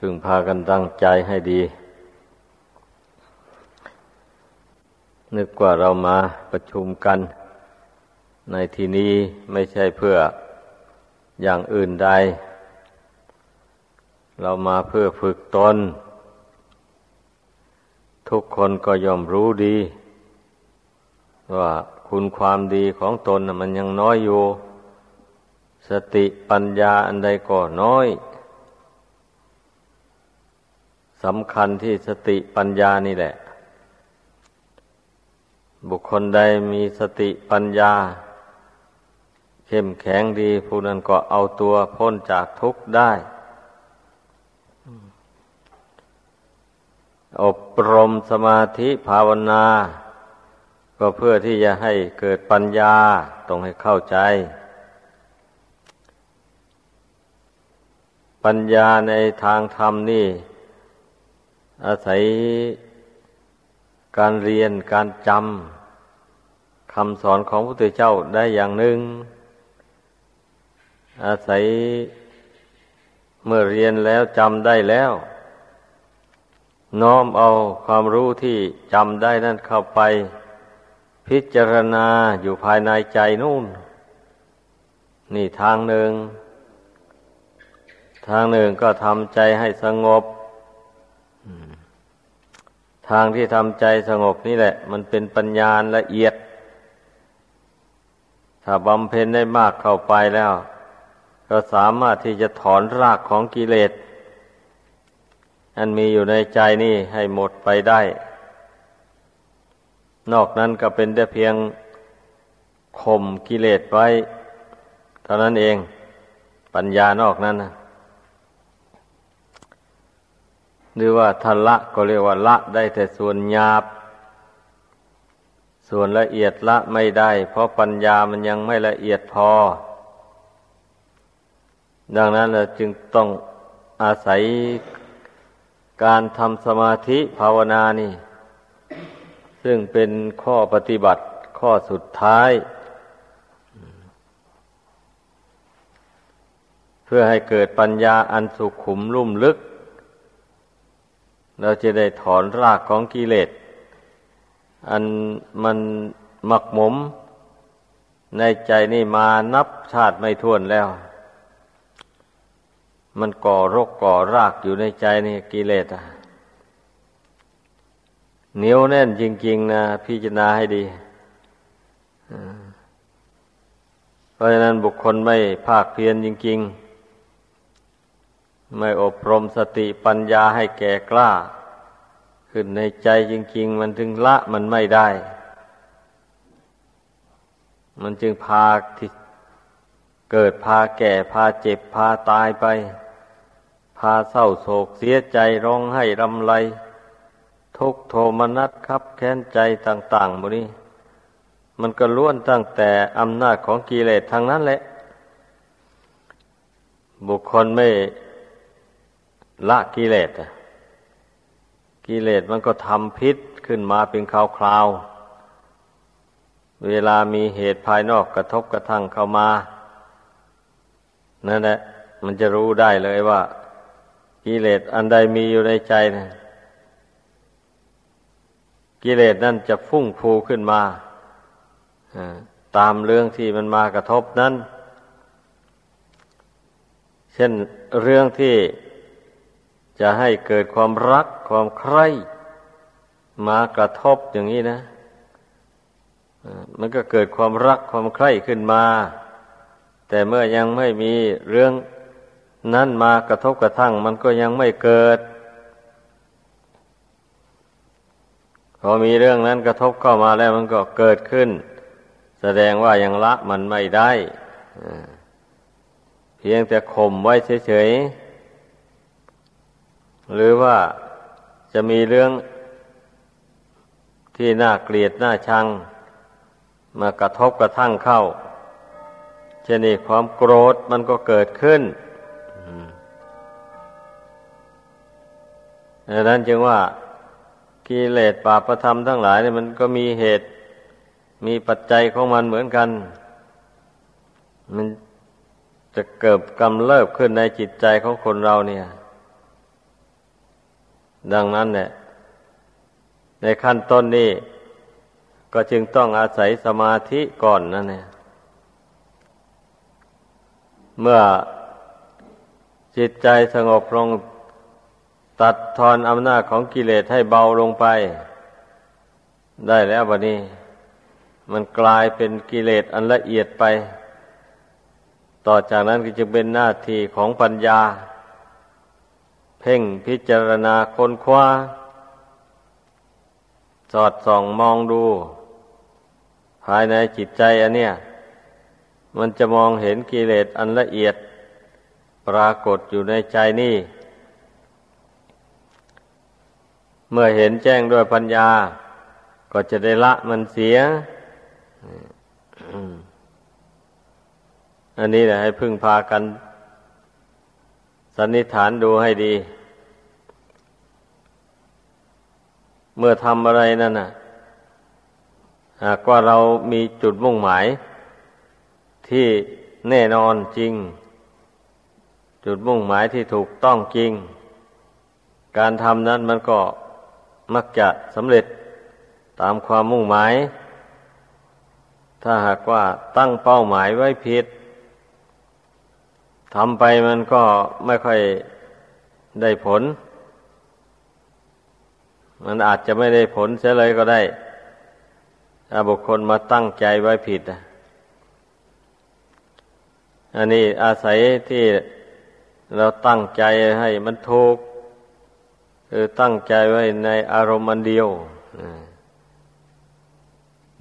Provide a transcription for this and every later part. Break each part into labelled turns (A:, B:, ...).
A: พึงพากันตั้งใจให้ดี นึกว่าเรามาประชุมกัน ในที่นี้ไม่ใช่เพื่ออย่างอื่นใด เรามาเพื่อฝึกตน ทุกคนก็ยอมรู้ดี ว่าคุณความดีของตนมันยังน้อยอยู่ สติปัญญาอันใดก็น้อย สำคัญที่สติปัญญานี่แหละ บุคคลใดมีสติปัญญา เข้มแข็งดีผู้นั้นก็เอาตัวพ้นจากทุกข์ได้ อบรมสมาธิภาวนา ก็เพื่อที่จะให้เกิดปัญญาต้องให้เข้าใจ ปัญญาในทางธรรมนี่ อาศัยการเรียนการจำคำสอนของพระพุทธเจ้าได้อย่างหนึ่ง อาศัยเมื่อเรียนแล้วจำได้แล้ว น้อมเอาความรู้ที่จำได้นั่นเข้าไป พิจารณาอยู่ภายในใจนู่น นี่ทางหนึ่ง ทางหนึ่งก็ทำใจให้สงบ ทางที่ทำใจสงบนี่แหละ มันเป็นปัญญาละเอียด ถ้าบำเพ็ญได้มากเข้าไปแล้ว ก็สามารถที่จะถอนรากของกิเลส อันมีอยู่ในใจนี่ให้หมดไปได้ นอกนั้นก็เป็นแต่เพียงข่มกิเลสไว้ เท่านั้นเอง ปัญญานอกนั้นนะ หรือว่าทละก็เรียกว่าละได้แต่ส่วนหยาบ ส่วนละเอียดละไม่ได้ เพราะปัญญามันยังไม่ละเอียดพอ ดังนั้นเราจึงต้องอาศัยการทำสมาธิภาวนานี่ ซึ่งเป็นข้อปฏิบัติข้อสุดท้าย เพื่อให้เกิดปัญญาอันสุขุมลุ่มลึก เราจะได้ถอนรากของกิเลส อันมันหมักหมม ในใจนี่มานับชาติไม่ท้วนแล้ว มันก่อรกก่อรากอยู่ในใจนี่กิเลสอะเหนียวแน่นจริง ๆ นะพิจารณาให้ดีเพราะฉะนั้นบุคคลไม่ภาคเพียรจริง ๆ ไม่อบรมสติปัญญาให้แก่กล้า ขึ้นในใจจริง ๆ มันถึงละมันไม่ได้ มันจึงพาที่เกิดพาแก่พาเจ็บพาตายไป พาเศร้าโศกเสียใจร้องไห้รำไร ทุกโทมนัสครับแค้นใจต่างๆบนี้มันก็ล้วนตั้งแต่อำนาจของกิเลสทางนั้นแหละ บุคคลไม่ ละกิเลสกิเลสมันก็ทำพิษขึ้นมาเป็นคราวๆเวลามีเหตุภายนอกกระทบกระทั่งเข้ามา นั่นแหละ มันจะรู้ได้เลยว่ากิเลสอันใดมีอยู่ในใจนะกิเลสนั่นจะฟุ้งฟูขึ้นมาตามเรื่องที่มันมากระทบนั้น เช่นเรื่องที่ จะให้เกิดความรักความใคร่มากระทบอย่างนี้นะมันก็เกิดความรักความใคร่ขึ้นมา แต่เมื่อยังไม่มีเรื่องนั้นมากระทบกระทั่ง มันก็ยังไม่เกิด พอมีเรื่องนั้นกระทบเข้ามาแล้วมันก็เกิดขึ้น แสดงว่ายังละมันไม่ได้เพียงแต่ข่มไว้เฉยๆ หรือว่าจะมีเรื่องที่น่าเกลียดน่าชัง มากระทบกระทั่งเข้า เช่นนี้ความโกรธมันก็เกิดขึ้นดังนั้นจึงว่ากิเลสปาประธรรมทั้งหลายเนี่ยมันก็มีเหตุ มีปัจจัยของมันเหมือนกัน มันจะเกิดกำเริบขึ้นในจิตใจของคนเราเนี่ย ดังนั้นเนี่ยในขั้นต้นนี้ก็จึงต้องอาศัยสมาธิก่อนนั่นเนี่ยเมื่อจิตใจสงบลงตัดทอนอำนาจของกิเลสให้เบาลงไป ได้แล้วบัดนี้ มันกลายเป็นกิเลสอันละเอียดไป ต่อจากนั้นก็จะเป็นหน้าที่ของปัญญา พ่งพิจารณาค้นคว้า สอดส่องมองดู ภายในจิตใจอันเนี้ยมันจะมองเห็นกิเลสอันละเอียด ปรากฏอยู่ในใจนี่ เมื่อเห็นแจ้งด้วยปัญญา ก็จะได้ละมันเสีย อันนี้แหละให้พึ่งพากันสันนิษฐานดูให้ดี เมื่อทำอะไรนั่นน่ะหากว่าเรามีจุดมุ่งหมาย ที่แน่นอนจริง จุดมุ่งหมายที่ถูกต้องจริง การทำนั้นมันก็มักจะสำเร็จตามความมุ่งหมาย ถ้าหากว่าตั้งเป้าหมายไว้ผิดทำไปมันก็ไม่ค่อยได้ผล มันอาจจะไม่ได้ผลเสียเลยก็ได้ถ้าบุคคลมาตั้งใจไว้ผิดอันนี้อาศัยที่เราตั้งใจให้มันถูกคือตั้งใจไว้ในอารมณ์อันเดียว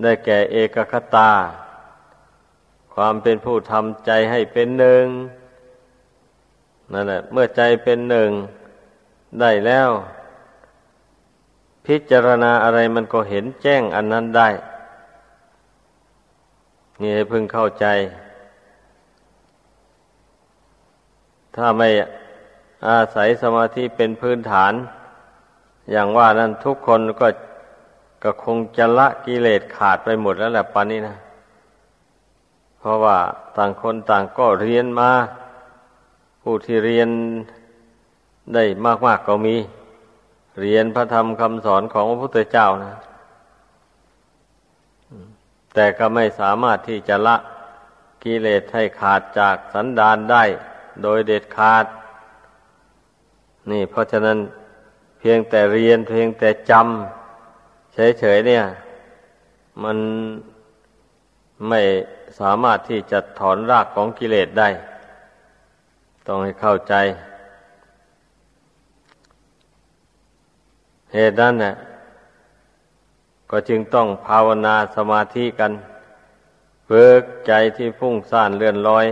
A: ได้แก่เอกคตา ความเป็นผู้ทำใจให้เป็นหนึ่งนั่นแหละเมื่อใจเป็นหนึ่งได้แล้ว พิจารณาอะไรมันก็เห็นแจ้งอันนั้นได้ นี่ให้พึงเข้าใจ ถ้าไม่อาศัยสมาธิเป็นพื้นฐาน อย่างว่านั้นทุกคนก็ก็คงจะละกิเลสขาดไปหมดแล้วแหละปานนี้นะ เพราะว่าต่างคนต่างก็เรียนมา ผู้ที่เรียนได้มากๆก็มี เรียนพระธรรมคำสอนของพระพุทธเจ้านะ แต่ก็ไม่สามารถที่จะละกิเลสให้ขาดจากสันดานได้ โดยเด็ดขาด นี่เพราะฉะนั้นเพียงแต่เรียนเพียงแต่จำเฉยๆเนี่ย มันไม่สามารถที่จะถอนรากของกิเลสได้ ต้องให้เข้าใจ เหตุนั้นเนี่ยก็จึงต้องภาวนาสมาธิกันฝึกใจที่พุ่งซ่านเลื่อนลอย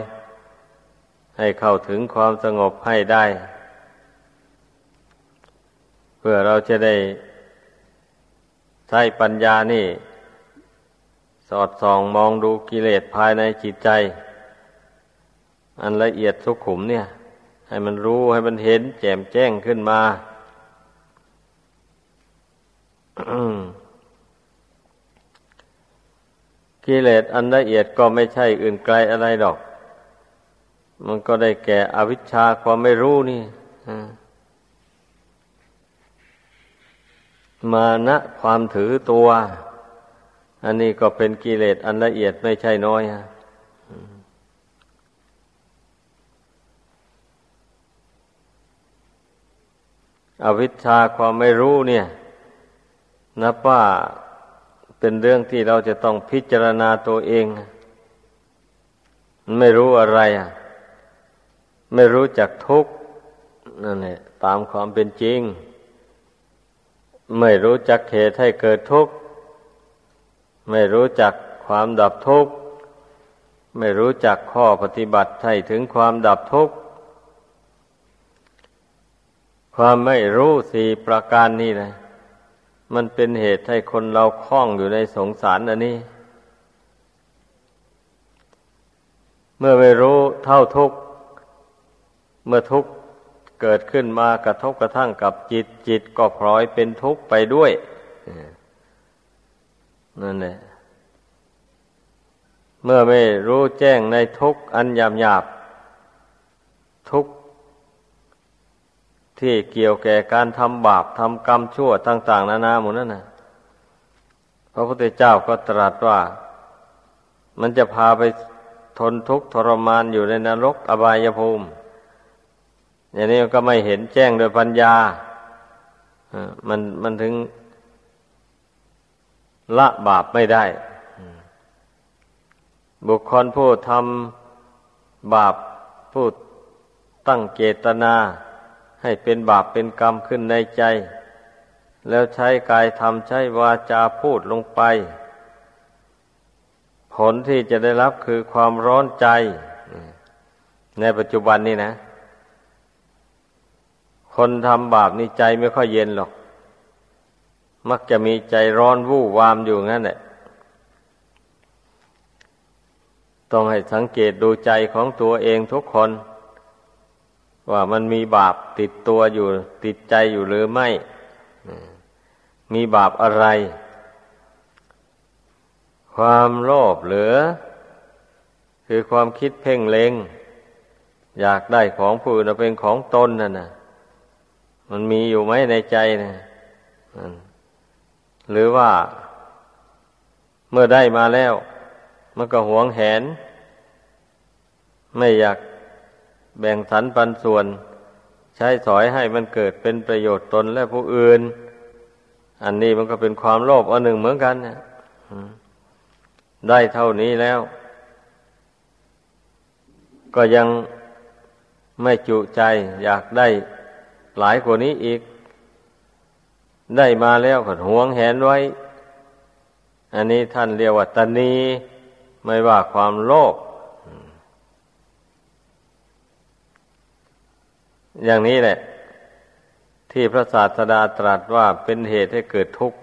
A: ให้เข้าถึงความสงบให้ได้ เพื่อเราจะได้ใช้ปัญญานี่ สอดส่องมองดูกิเลสภายในจิตใจ อันละเอียดสุขุมเนี่ย ให้มันรู้ให้มันเห็นแจ่มแจ้งขึ้นมา กิเลสอันละเอียดก็ไม่ใช่อื่นไกลอะไรดอก มันก็ได้แก่อวิชชาความไม่รู้นี่มานะความถือตัว อันนี้ก็เป็นกิเลสอันละเอียดไม่ใช่น้อยฮะอวิชชาความไม่รู้เนี่ย นับว่าเป็นเรื่องที่เราจะต้องพิจารณาตัวเอง ไม่รู้อะไรอะไม่รู้จักทุกข์นั่นแหละตามความเป็นจริง ไม่รู้จักเหตุให้เกิดทุกข์ ไม่รู้จักความดับทุกข์ ไม่รู้จักข้อปฏิบัติให้ถึงความดับทุกข์ ความไม่รู้สี่ประการนี้นะ มันเป็นเหตุให้คนเราคล้องอยู่ในสงสารอันนี้ เมื่อไม่รู้เท่าทุกข์ เมื่อทุกข์เกิดขึ้นมากระทบกระทั่งกับจิตจิตก็พลอยเป็นทุกข์ไปด้วยนั่นแหละเมื่อไม่รู้แจ้งในทุกข์อันหยาบหยาบทุกข์ ที่เกี่ยวแก่การทำบาปทำกรรมชั่วต่าง ๆ นานาหมดนั่นนะพระพุทธเจ้าก็ตรัสว่า มันจะพาไปทนทุกข์ทรมานอยู่ในนรกอบายภูมิ อย่างนี้ก็ไม่เห็นแจ้งโดยปัญญามันมันถึงละบาปไม่ได้ บุคคลผู้ทำบาปผู้ตั้งเจตนา ให้เป็นบาปเป็นกรรมขึ้นในใจ แล้วใช้กายทำใช้วาจาพูดลงไป ผลที่จะได้รับคือความร้อนใจ ในปัจจุบันนี้นะ คนทำบาปนี่ใจไม่ค่อยเย็นหรอก มักจะมีใจร้อนวู่วามอยู่งั้นแหละต้องให้สังเกตดูใจของตัวเองทุกคน ว่ามันมีบาปติดตัวอยู่ ติดใจอยู่หรือไม่ มีบาปอะไร ความโลภหลือ คือความคิดเพ่งเลงอยากได้ของผู้อื่นเป็นของตนนั่นนะมันมีอยู่ไหมในใจนะหรือว่า เมื่อได้มาแล้ว มันก็หวงแหน ไม่อยาก แบ่งสรรปันส่วน ใช้สอยให้มันเกิดเป็นประโยชน์ตนและผู้อื่น อันนี้มันก็เป็นความโลภอันหนึ่งเหมือนกันนะได้เท่านี้แล้ว ก็ยังไม่จุใจอยากได้หลายกว่านี้อีก ได้มาแล้วก็หวงแหนไว้ อันนี้ท่านเรียกว่าตนีไม่ว่าความโลภ อย่างนี้แหละ ที่พระศาสดาตรัสว่าเป็นเหตุให้เกิดทุกข์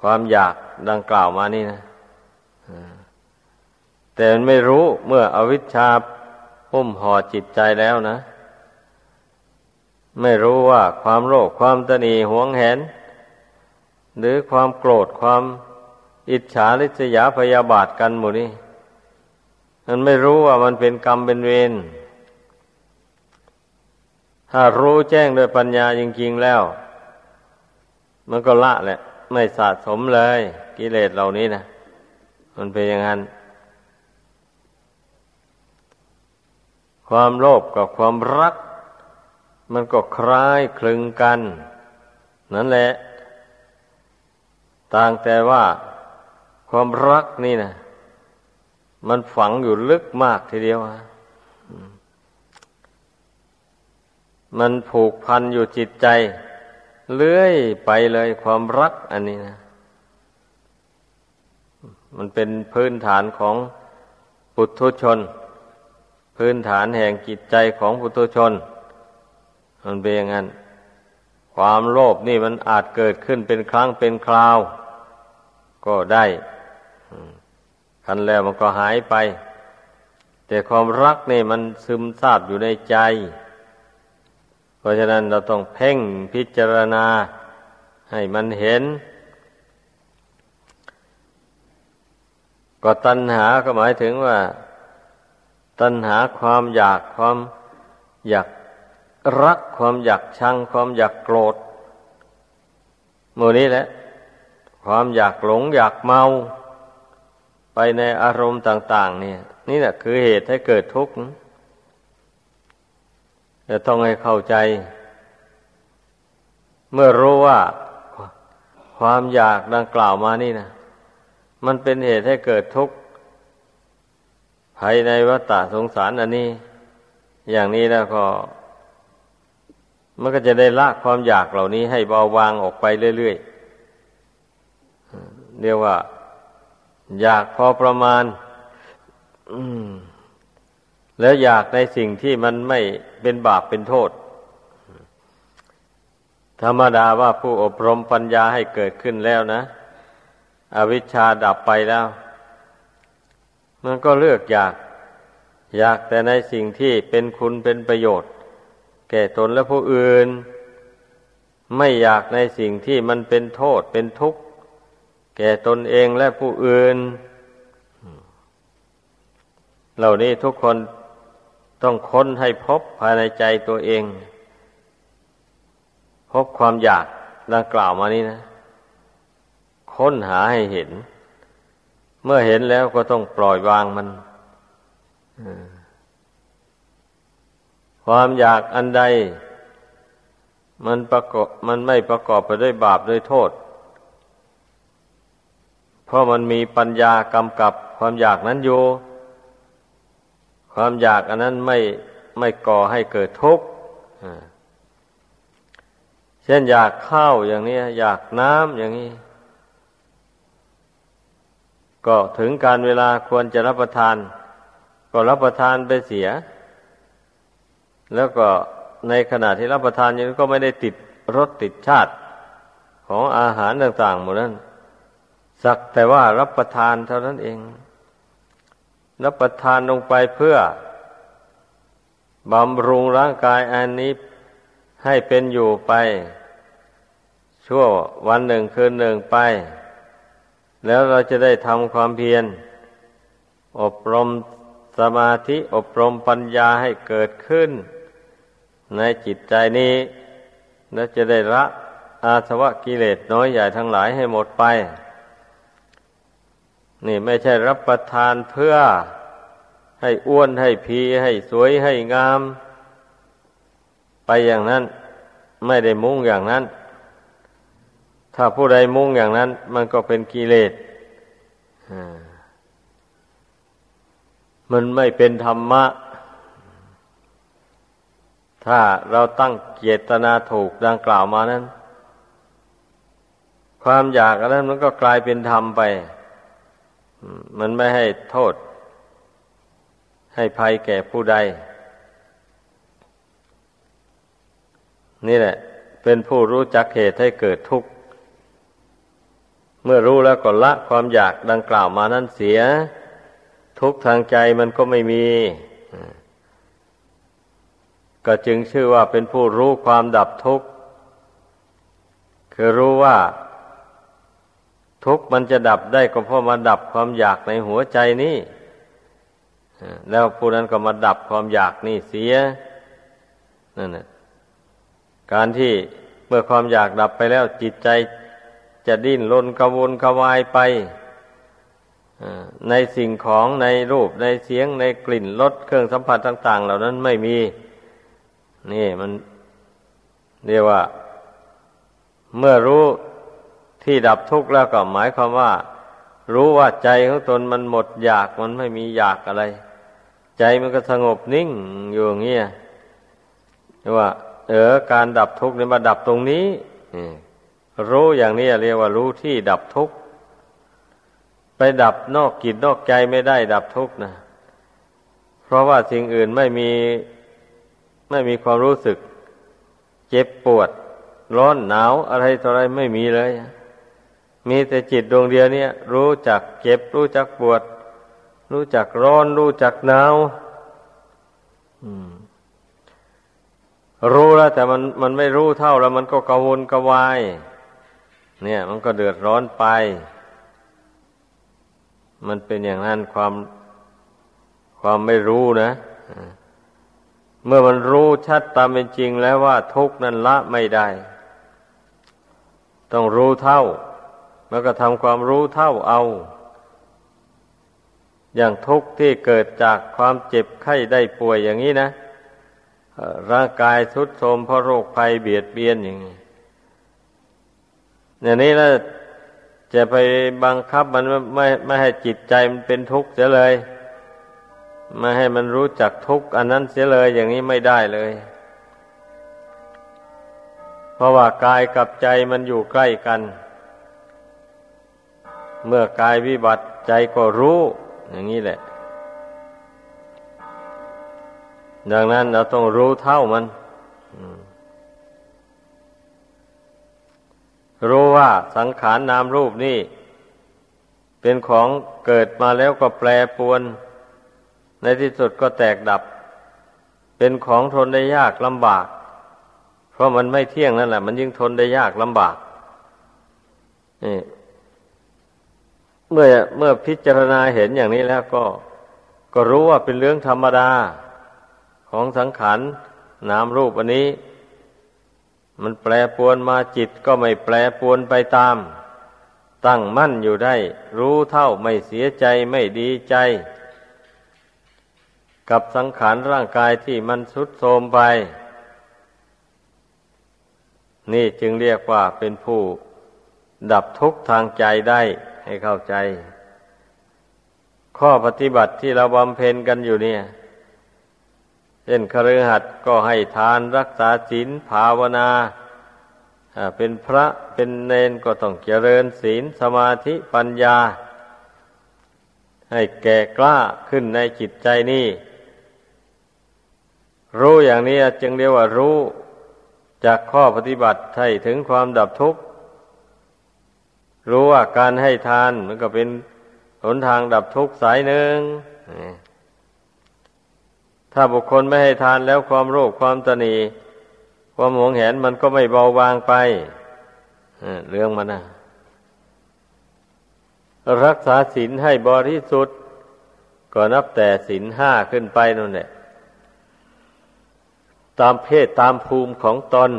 A: ความอยากดังกล่าวมานี่นะแต่มันไม่รู้เมื่ออวิชชาหุ้มห่อจิตใจแล้วนะ ไม่รู้ว่าความโลภความตนีหวงแหน หรือความโกรธความอิจฉาริษยาพยาบาทกันหมดนี่มันไม่รู้ว่ามันเป็นกรรมเป็นเวร ถ้ารู้แจ้งโดยปัญญาจริงๆแล้ว มันก็ละแหละ ไม่สะสมเลย กิเลสเหล่านี้นะมันเป็นอย่างนั้น ความโลภกับความรัก มันก็คล้ายคลึงกัน นั่นแหละ ต่างแต่ว่าความรักนี่นะมันฝังอยู่ลึกมากทีเดียว มันผูกพันอยู่จิตใจ เลื่อยไปเลยความรักอันนี้นะ มันเป็นพื้นฐานของปุถุชน พื้นฐานแห่งจิตใจของปุถุชน มันเป็นอย่างนั้น ความโลภนี่มันอาจเกิดขึ้นเป็นครั้งเป็นคราว ก็ได้คันแล้วมันก็หายไป แต่ความรักนี่มันซึมซาบอยู่ในใจ เพราะฉะนั้นเราต้องเพ่งพิจารณาให้มันเห็น ก็ตัณหาก็หมายถึงว่า ตัณหาความอยากความอยากรักความอยากชัง ความอยากโกรธโมนี้แหละ ความอยากหลงอยากเมา ไปในอารมณ์ต่าง ๆ เนี่ย นี่แหละคือเหตุให้เกิดทุกข์ จะต้องให้เข้าใจ เมื่อรู้ว่าความอยากดังกล่าวมานี่นะมันเป็นเหตุให้เกิดทุกข์ภายในวัฏสงสารอันนี้ อย่างนี้แล้วก็ มันก็จะได้ละความอยากเหล่านี้ให้เบาบางออกไปเรื่อยๆเรียกว่า อยากพอประมาณ อืม แล้วอยากในสิ่งที่มันไม่เป็นบาปเป็นโทษ ธรรมดาว่าผู้อบรมปัญญาให้เกิดขึ้นแล้วนะ อวิชชาดับไปแล้ว มันก็เลือกอยาก อยากแต่ในสิ่งที่เป็นคุณเป็นประโยชน์ แก่ตนและผู้อื่น ไม่อยากในสิ่งที่มันเป็นโทษเป็นทุกข์ แก่ตนเองและผู้อื่น เหล่านี้ทุกคน ต้องค้นให้พบภายในใจตัวเอง พบความอยากดังกล่าวมานี้นะ ค้นหาให้เห็น เมื่อเห็นแล้วก็ต้องปล่อยวางมันความอยากอันใด มันประกอบมันไม่ประกอบไปด้วยบาปด้วยโทษ เพราะมันมีปัญญากำกับความอยากนั้นอยู่ ความอยากอันนั้นไม่ไม่ก่อให้เกิดทุกข์เช่นอยากข้าวอย่างนี้อยากน้ำอย่างนี้ ก็ถึงการเวลาควรจะรับประทาน ก็รับประทานไปเสีย แล้วก็ในขณะที่รับประทานยังก็ไม่ได้ติดรสติดชาติของอาหารต่างๆหมดนั้น สักแต่ว่ารับประทานเท่านั้นเอง รับประทานลงไปเพื่อบำรุงร่างกายอันนี้ให้เป็นอยู่ไป ชั่ววันหนึ่งคืนหนึ่งไป แล้วเราจะได้ทำความเพียร อบรมสมาธิอบรมปัญญาให้เกิดขึ้น ในจิตใจนี้ แล้วจะได้ละอาสวะกิเลสน้อยใหญ่ทั้งหลายให้หมดไป นี่ไม่ใช่รับประทานเพื่อให้อ้วนให้พีให้สวยให้งาม ไปอย่างนั้น ไม่ได้มุ่งอย่างนั้น ถ้าผู้ใดมุ่งอย่างนั้น มันก็เป็นกิเลสมันไม่เป็นธรรมะ ถ้าเราตั้งเจตนาถูกดังกล่าวมานั้น ความอยากอันนั้นมันก็กลายเป็นธรรมไป มันไม่ให้โทษ ให้ภัยแก่ผู้ใด นี่แหละ เป็นผู้รู้จักเหตุให้เกิดทุกข์ เมื่อรู้แล้วก็ละความอยากดังกล่าวมานั้นเสีย ทุกทางใจมันก็ไม่มี ก็จึงชื่อว่าเป็นผู้รู้ความดับทุกข์ คือรู้ว่า ทุกข์มันจะดับได้ก็เพราะมาดับความอยากในหัวใจนี้แล้วผู้นั้นก็มาดับความอยากนี่เสียนั่นแหละการที่เมื่อความอยากดับไปแล้วจิตใจจะดิ้นรนกระวนกระวายไปในสิ่งของในรูปในเสียงในกลิ่นรสเครื่องสัมผัสต่าง ๆ เหล่านั้นไม่มี นี่มันเรียกว่า เมื่อรู้ ที่ดับทุกข์แล้วก็หมายความว่า รู้ว่าใจของตนมันหมดอยากมันไม่มีอยากอะไร ใจมันก็สงบนิ่งอยู่อย่างเงี้ยว่า เออการดับทุกข์เนี่ยมาดับตรงนี้รู้อย่างนี้เรียกว่ารู้ที่ดับทุกข์ไปดับนอกกิจนอกใจไม่ได้ดับทุกข์นะเพราะว่าสิ่งอื่นไม่มีไม่มีความรู้สึก เจ็บปวด ร้อนหนาวอะไรต่ออะไรไม่มีเลย มีแต่จิตดวงเดียวเนี่ย รู้จักเจ็บ รู้จักปวด รู้จักร้อน รู้จักหนาวรู้แล้ว แต่มันมันไม่รู้เท่าแล้ว มันก็กระวนกระวาย เนี่ย มันก็เดือดร้อนไป มันเป็นอย่างนั้นความความไม่รู้นะเมื่อมันรู้ชัดตามเป็นจริงแล้วว่าทุกนั้นละไม่ได้ ต้องรู้เท่า แล้วก็ทำความรู้เท่าเอา อย่างทุกข์ที่เกิดจากความเจ็บไข้ได้ป่วยอย่างนี้นะร่างกายทุดโทรมเพราะโรคภัยเบียดเบียนอย่างนี้อย่างนี้แล้วจะไปบังคับมันไม่ไม่ให้จิตใจมันเป็นทุกข์เสียเลยไม่ให้มันรู้จักทุกข์อันนั้นเสียเลยอย่างนี้ไม่ได้เลย เพราะว่ากายกับใจมันอยู่ใกล้กัน เมื่อกายวิบัติใจก็รู้ อย่างนี้แหละ ดังนั้นเราต้องรู้เท่ามัน รู้ว่าสังขารนนามรูปนี่ เป็นของเกิดมาแล้วก็แปรปวน ในที่สุดก็แตกดับ เป็นของทนได้ยากลำบาก เพราะมันไม่เที่ยงนั่นแหละ มันยิ่งทนได้ยากลำบากนี่ เมื่อเมื่อพิจารณาเห็นอย่างนี้แล้วก็ ก็รู้ว่าเป็นเรื่องธรรมดาของสังขารนามรูปอันนี้ มันแปรปวนมาจิตก็ไม่แปรปวนไปตาม ตั้งมั่นอยู่ได้ รู้เท่าไม่เสียใจไม่ดีใจ กับสังขารร่างกายที่มันสุดโทมไป นี่จึงเรียกว่าเป็นผู้ ดับทุกข์ทางใจได้ ให้เข้าใจ ข้อปฏิบัติที่เราบำเพ็ญกันอยู่เนี่ยเช่นคฤหัสถ์ก็ให้ทานรักษาศีลภาวนาเป็นพระเป็นเนนก็ต้องเจริญศีลสมาธิปัญญา ให้แก่กล้าขึ้นในจิตใจนี่ รู้อย่างนี้จึงเรียกว่ารู้จากข้อปฏิบัติให้ถึงความดับทุกข์ รู้ว่าการให้ทานมันก็เป็นหนทางดับทุกข์สายหนึ่ง ถ้าบุคคลไม่ให้ทานแล้วความโรคความตนีความหวงแหนมันก็ไม่เบาบางไปเรื่องมันนะรักษาศีลให้บริสุทธิ์ก็นับแต่ศีลห้าขึ้นไปนั่นแหละตามเพศตามภูมิของตน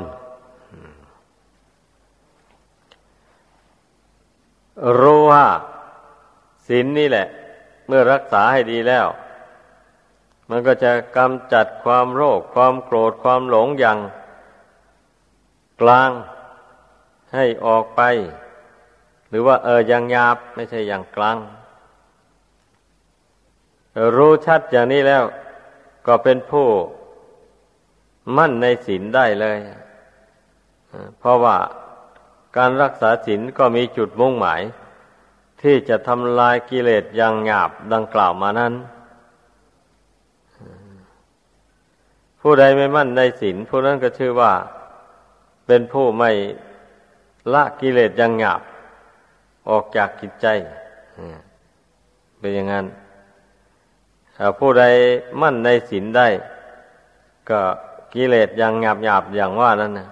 A: รู้ว่าศีลนนี่แหละ เมื่อรักษาให้ดีแล้ว มันก็จะกำจัดความโรค ความโกรธความหลงอย่าง กลางให้ออกไป หรือว่าเอออย่างหยาบไม่ใช่อย่างกลาง รู้ชัดอย่างนี้แล้ว ก็เป็นผู้มั่นในศีลได้เลย เพราะว่า การรักษาศีลก็มีจุดมุ่งหมาย ที่จะทำลายกิเลสอย่างหยาบดังกล่าวมานั้น ผู้ใดไม่มั่นในศีลผู้นั้นก็ชื่อว่าเป็นผู้ไม่ละกิเลสยังหยาบ ออกจากกิจใจเป็นอย่างนั้นผู้ใดมั่นในศีลได้ ก็กิเลสยังหยาบหยาบอย่างว่านั้นนะ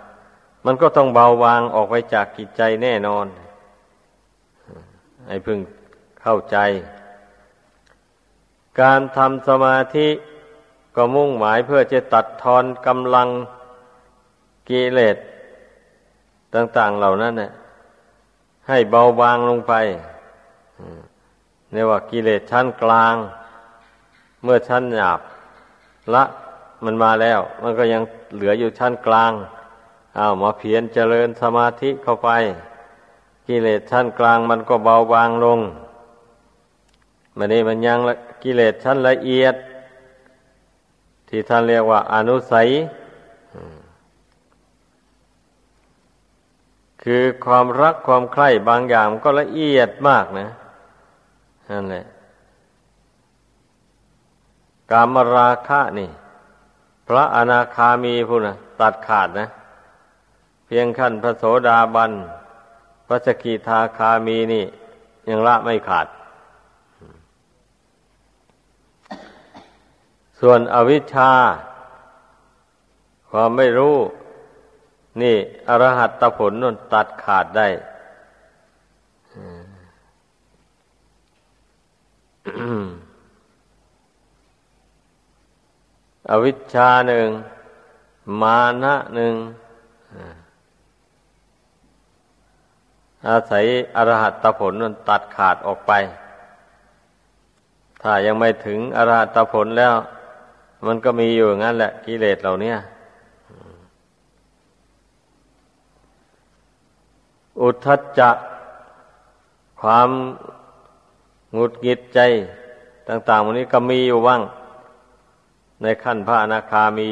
A: มันก็ต้องเบาบางออกไปจากกิจใจแน่นอน ให้พึงเข้าใจ การทำสมาธิก็มุ่งหมายเพื่อจะตัดทอนกำลังกิเลสต่าง ๆเหล่านั้นเนี่ยให้เบาบางลงไปเนี่ยว่ากิเลสชั้นกลาง เมื่อชั้นหยาบละมันมาแล้ว มันก็ยังเหลืออยู่ชั้นกลาง อามาเพียรเจริญสมาธิเข้าไป กิเลสชั้นกลางมันก็เบาบางลงมันนี่มันยังกิเลสชั้นละเอียด ที่ท่านเรียกว่าอนุสัยคือความรักความใคร่บางอย่างก็ละเอียดมากนะนั่นแหละกามราคะนี่ พระอนาคามีพูดนะตัดขาดนะ เพียงขั้นพระโสดาบัน พระสกิทาคามีนี่ ยังละไม่ขาด ส่วนอวิชชา ความไม่รู้ นี่อรหัตตผลนนตัดขาดได้อวิชชาหนึ่ง มานะหนึ่ง อาศัยอรหัตผลนั้นตัดขาดออกไป ถ้ายังไม่ถึงอรหัตผลแล้ว มันก็มีอยู่งั้นแหละกิเลสเหล่านี้อุทธัจจะ ความหงุดหงิดใจต่างๆวันนี้ก็มีอยู่ว่าง ในขั้นพระอนาคามี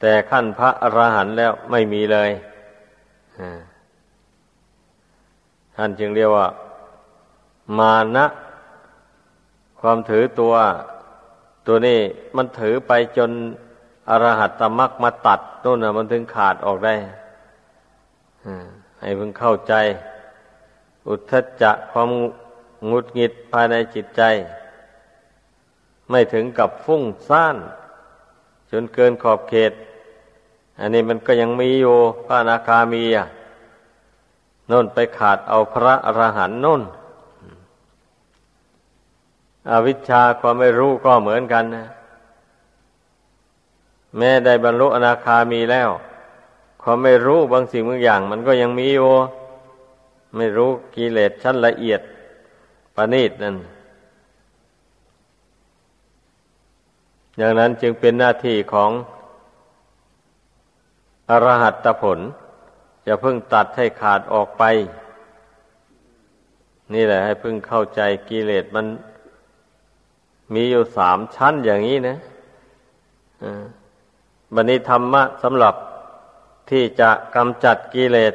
A: แต่ขั้นพระอรหันต์แล้วไม่มีเลย ท่านจึงเรียกว่า มานะ ความถือตัว ตัวนี้มันถือไปจนอรหัตตมักมาตัดนู่นนะมันถึงขาดออกได้ให้เพิ่งเข้าใจ อุทธจะความงุดหงิดภายในจิตใจ ไม่ถึงกับฟุ้งซ่าน จนเกินขอบเขต อันนี้มันก็ยังมีอยู่พระนาคามีอะ น่นไปขาดเอาพระอรหันต์น่นอวิชชาความไม่รู้ก็เหมือนกันนะแม้ได้บรรลุอนาคามีแล้ว ความไม่รู้บางสิ่งบางอย่าง มันก็ยังมีอยู่ไม่รู้กิเลสชั้นละเอียดประณีตนั่นอย่างนั้นจึงเป็นหน้าที่ของอรหัตตผล จะพึ่งตัดให้ขาดออกไป นี่แหละ ให้พึ่งเข้าใจกิเลสมัน มีอยู่สามชั้นอย่างนี้นะบันนี้ธรรมะสำหรับที่จะกำจัดกิเลส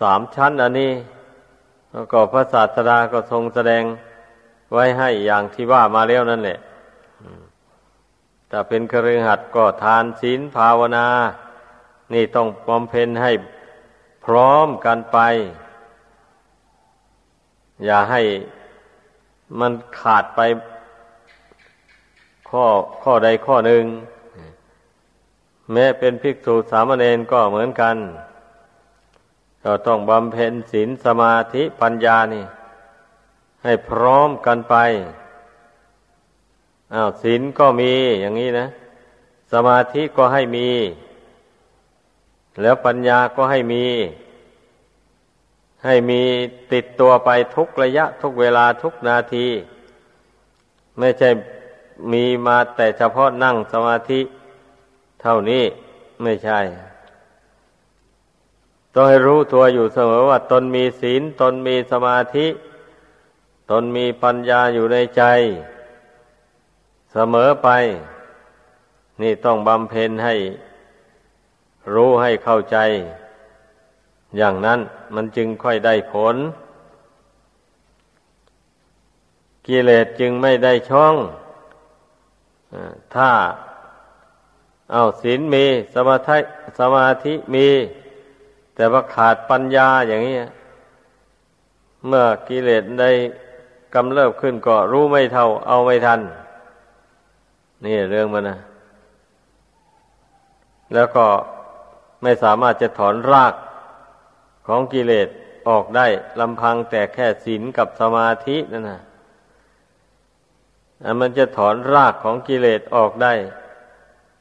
A: สามชั้นอันนี้แล้วก็พระศาสดาก็ทรงแสดงไว้ให้อย่างที่ว่ามาแล้วนั่นแหละถ้าเป็นครือหัดก็ทานศีลภาวนา นี่ต้องบำเพ็ญให้ พร้อมกันไป อย่าให้มันขาดไปข้อข้อใดข้อหนึ่ง แม้เป็นภิกษุสามเณรก็เหมือนกัน ก็ต้องบำเพ็ญศีลสมาธิปัญญานี่ ให้พร้อมกันไปอ้าวศีลก็มีอย่างนี้นะ สมาธิก็ให้มี แล้วปัญญาก็ให้มี ให้มีติดตัวไปทุกระยะทุกเวลาทุกนาที ไม่ใช่มีมาแต่เฉพาะนั่งสมาธิ เท่านี้ไม่ใช่ ต้องให้รู้ตัวอยู่เสมอว่า ตนมีศีล ตนมีสมาธิ ตนมีปัญญาอยู่ในใจ เสมอไป นี่ต้องบำเพ็ญให้ รู้ให้เข้าใจ อย่างนั้นมันจึงค่อยได้ผล กิเลสจึงไม่ได้ช่อง ถ้าเอาศีลมีสมาธิสมาธิมี แต่ว่าขาดปัญญาอย่างนี้ เมื่อกิเลสได้กำเริบขึ้นก็รู้ไม่เท่า เอาไม่ทัน นี่เรื่องมันนะแล้วก็ ไม่สามารถจะถอนรากของกิเลสออกได้ลำพังแต่แค่ศีลกับสมาธินั่นนะอันมันจะถอนรากของกิเลสออกได้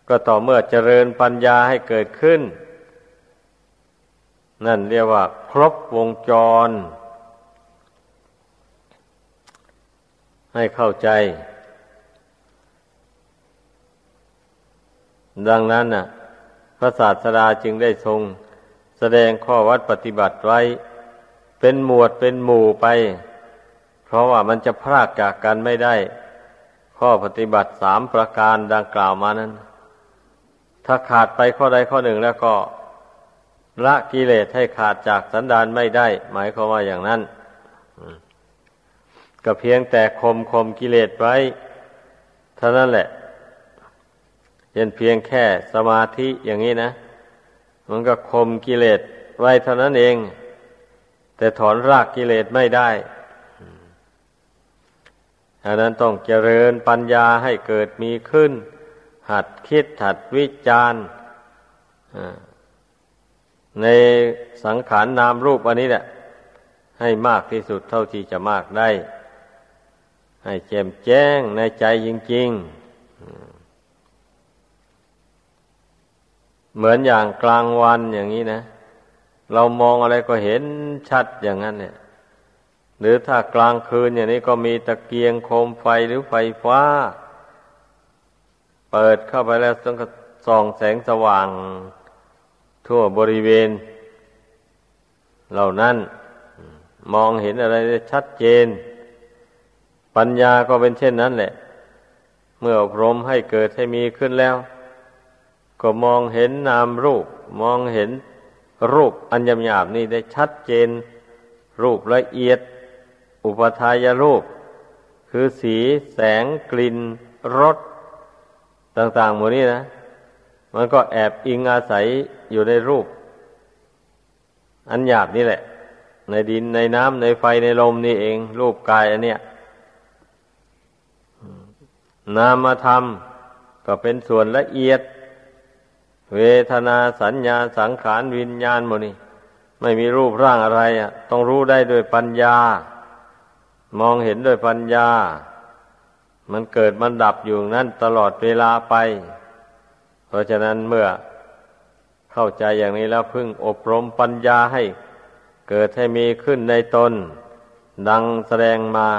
A: ก็ต่อเมื่อเจริญปัญญาให้เกิดขึ้น นั่นเรียกว่า ครบวงจร ให้เข้าใจ ดังนั้นน่ะ พระศาสดาจึงได้ทรง แสดงข้อวัดปฏิบัติไว้ เป็นหมวดเป็นหมู่ไป เพราะว่ามันจะพรากจากกันไม่ได้ ข้อปฏิบัติสามประการดังกล่าวมานั้น ถ้าขาดไปข้อใดข้อหนึ่งแล้วก็ละกิเลสให้ขาดจากสันดานไม่ได้ หมายความว่าอย่างนั้นก็เพียงแต่คมคมกิเลสไว้เท่านั้นแหละ เช่นเพียงแค่สมาธิอย่างนี้นะ มันก็คมกิเลสไว้เท่านั้นเอง แต่ถอนรากกิเลสไม่ได้ดังนั้นต้องเจริญปัญญาให้เกิดมีขึ้น หัดคิดหัดวิจารณ์ในสังขารนนามรูปอันนี้แหละให้มากที่สุดเท่าที่จะมากได้ ให้แจ่มแจ้งในใจจริง ๆ เหมือนอย่างกลางวันอย่างนี้นะ เรามองอะไรก็เห็นชัดอย่างนั้นเนี่ย หรือถ้ากลางคืนอย่างนี้ก็มีตะเกียงโคมไฟหรือไฟฟ้า เปิดเข้าไปแล้วต้องส่องแสงสว่าง ทั่วบริเวณ เหล่านั้นมองเห็นอะไรได้ชัดเจน ปัญญาก็เป็นเช่นนั้นแหละ เมื่ออบรมให้เกิดให้มีขึ้นแล้ว ก็มองเห็นนามรูป มองเห็นรูปอันยำหยาบนี่ได้ชัดเจน รูปละเอียด อุปทายรูป คือสีแสงกลิ่นรสต่างๆหมดนี้นะ มันก็แอบอิงอาศัยอยู่ในรูป อันหยาบนี่แหละ ในดินในน้ำในไฟในลมนี่เอง รูปกายอันเนี้ยนามธรรมก็เป็นส่วนละเอียด เวทนาสัญญาสังขารวิญญาณหมดนี่ไม่มีรูปร่างอะไรอะ ต้องรู้ได้ด้วยปัญญา มองเห็นด้วยปัญญา มันเกิดมันดับอยู่นั่นตลอดเวลาไป เพราะฉะนั้นเมื่อเข้าใจอย่างนี้แล้วพึ่งอบรมปัญญาให้ เกิดให้มีขึ้นในตน ดังแสดงมา